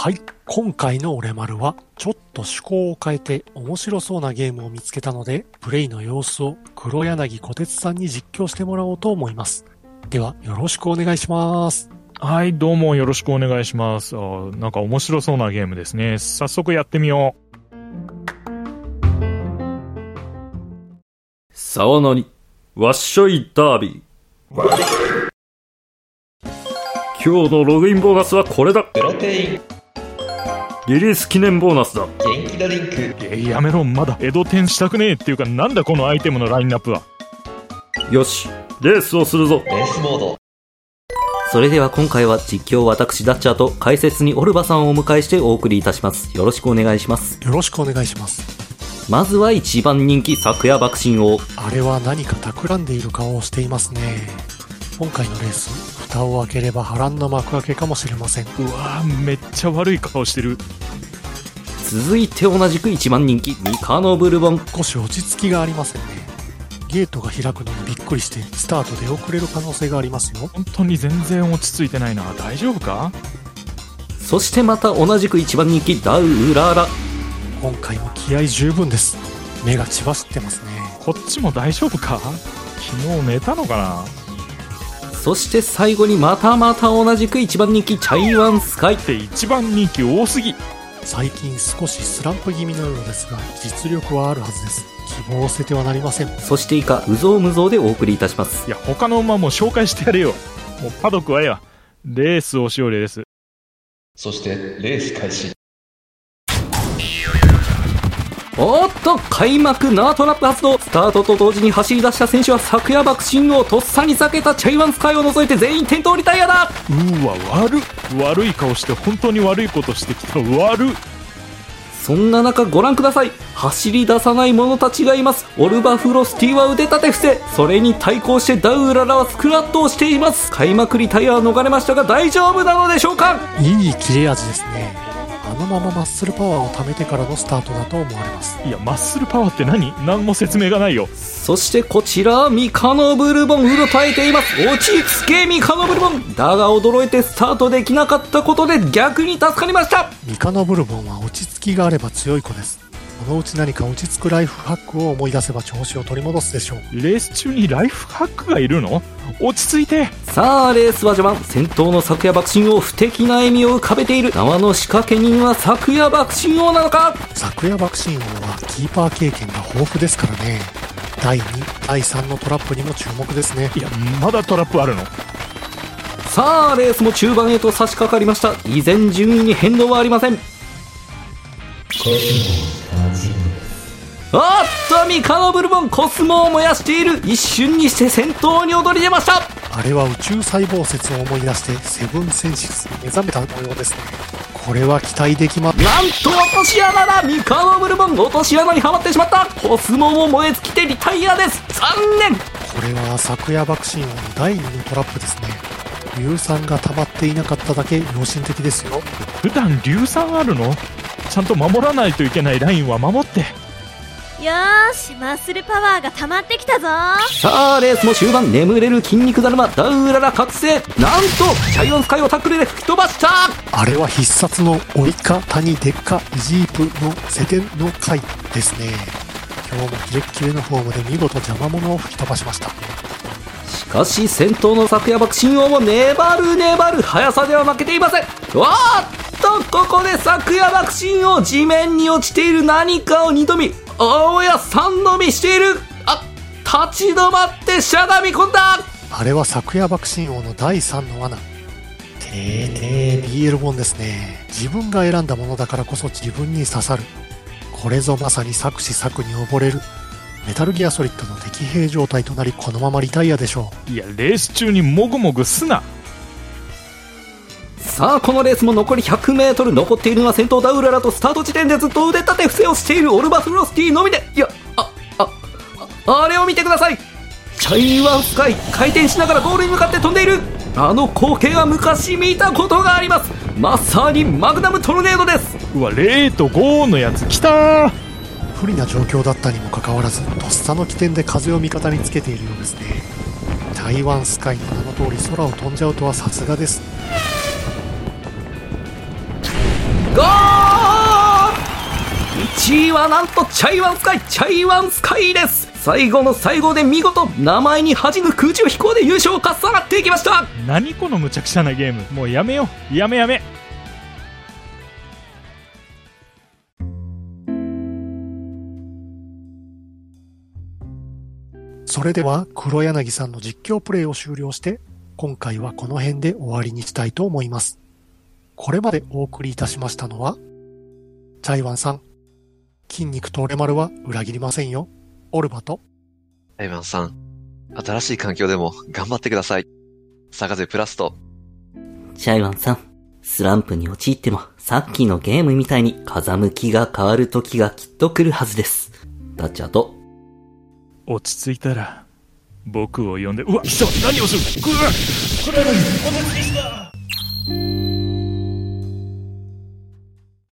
はい。今回の俺丸は、ちょっと趣向を変えて面白そうなゲームを見つけたので、プレイの様子を黒柳小鉄さんに実況してもらおうと思います。では、よろしくお願いします。はい、どうもよろしくお願いします。あーなんか面白そうなゲームですね。早速やってみよ沢なり、わっしょいダービー。今日のログインボーナスはこれだ。プロテインリリース記念ボーナスだ。元気ドリンクう。えーやめろ、まだ江戸天したくねえっていうか、なんだこのアイテムのラインナップは。よし、レースをするぞ。レースモードそれでは今回は実況私ダッチャーと解説にオルバさんをお迎えしてお送りいたします。よろしくお願いします。よろしくお願いします。まずは一番人気昨夜爆心王。あれは何か企んでいる顔をしていますね。今回のレース、蓋を開ければ波乱の幕開けかもしれません。うわーめっちゃ悪い顔してる。続いて同じく一番人気ミカノブルボン。少し落ち着きがありませんね。ゲートが開くのにびっくりして、スタートで遅れる可能性がありますよ。本当に全然落ち着いてないな。大丈夫か？そしてまた同じく一番人気ダウウララ。今回も気合十分です。目が血走ってますね。こっちも大丈夫か？昨日寝たのかな？そして最後にまたまた同じく一番人気チャイワンスカイ。って一番人気多すぎ。最近少しスランプ気味のようですが、実力はあるはずです。希望を捨ててはなりません。そして以下、うぞうむぞうでお送りいたします。いや、他の馬も紹介してやれよ。もうパドックはええわ。レースをしおれです。そしてレース開始おっと開幕ナートラップ発動スタートと同時に走り出した選手は昨夜爆心をとっさに避けたチャイワンスカイを除いて全員転倒リタイアだうーわ、悪っ。悪い顔して本当に悪いことしてきた。悪っ。そんな中ご覧ください走り出さない者たちがいますオルバフロスティは腕立て伏せそれに対抗してダウララはスクワットをしています開幕リタイアは逃れましたが大丈夫なのでしょうか？いい切れ味ですね。あのままマッスルパワーを貯めてからのスタートだと思われます。いや、マッスルパワーって何？何も説明がないよ。そしてこちらミカノブルボンうろたえています落ち着けミカノブルボンだが驚いてスタートできなかったことで逆に助かりましたミカノブルボンは落ち着きがあれば強い子です。このうち何か落ち着くライフハックを思い出せば調子を取り戻すでしょう。レース中にライフハックがいるの？落ち着いて。さあレースは序盤先頭の昨夜爆心王不敵な笑みを浮かべている縄の仕掛け人は昨夜爆心王なのか？昨夜爆心王はキーパー経験が豊富ですからね。第2、第3のトラップにも注目ですね。いや、まだトラップあるの？さあレースも中盤へと差し掛かりました依然順位に変動はありませんおっとミカノブルボンコスモを燃やしている一瞬にして先頭に躍り出ました。あれは宇宙細胞説を思い出してセブンセンシスに目覚めた模様ですね。これは期待できま、なんと落とし穴だ。ミカノブルボン落とし穴にはまってしまった。コスモも燃え尽きてリタイアです。残念。これは昨夜爆心王の第2のトラップですね。硫酸が溜まっていなかっただけ良心的ですよ。普段硫酸あるの？ちゃんと守らないといけないラインは守って。よーしマッスルパワーが溜まってきたぞさあレースも終盤眠れる筋肉だるまダウララ覚醒なんとチャイワンスカイをタックルで吹き飛ばしたあれは必殺のオイカ谷デッカイジープのセテンの回ですね。今日もキレッキレのフォームで見事邪魔者を吹き飛ばしました。しかし先頭の昨夜爆心王も粘る粘る速さでは負けていませんわーっとここで昨夜爆心王地面に落ちている何かを二度見青や三度見しているあ立ち止まってしゃがみ込んだあれは昨夜爆心王の第3の罠。てーてー BL 本ですね。自分が選んだものだからこそ自分に刺さる。これぞまさに作詞作に溺れる。メタルギアソリッドの敵兵状態となりこのままリタイアでしょう。いや、レース中にもぐもぐすな。さあこのレースも残り 100m 残っているのは先頭ダウララとスタート地点でずっと腕立て伏せをしているオルバフロスティのみで。いやああああれを見てください。チャイワンスカイ回転しながらゴールに向かって飛んでいる。あの光景は昔見たことがあります。まさにマグナムトルネードです。うわ、0と5のやつ来たー。不利な状況だったにもかかわらず、とっさの起点で風を味方につけているようですね。台湾スカイの名の通り空を飛んじゃうとはさすがです。ゴー !1 位はなんとチャイワンスカイチャイワンスカイです。最後の最後で見事名前に恥じぬ空中飛行で優勝をかっさらっていきました。何この無茶苦茶なゲーム。もうやめよう。やめやめ。それでは黒柳さんの実況プレイを終了して、今回はこの辺で終わりにしたいと思います。これまでお送りいたしましたのは、チャイワンさん、筋肉とオレマルは裏切りませんよ。オルバと、アイバンさん、新しい環境でも頑張ってください。サガゼプラスと、チャイワンさん、スランプに陥っても、さっきのゲームみたいに風向きが変わる時がきっと来るはずです。タッチャーと、落ち着いたら僕を呼んでうわ貴様何をするうわこれはお手つきした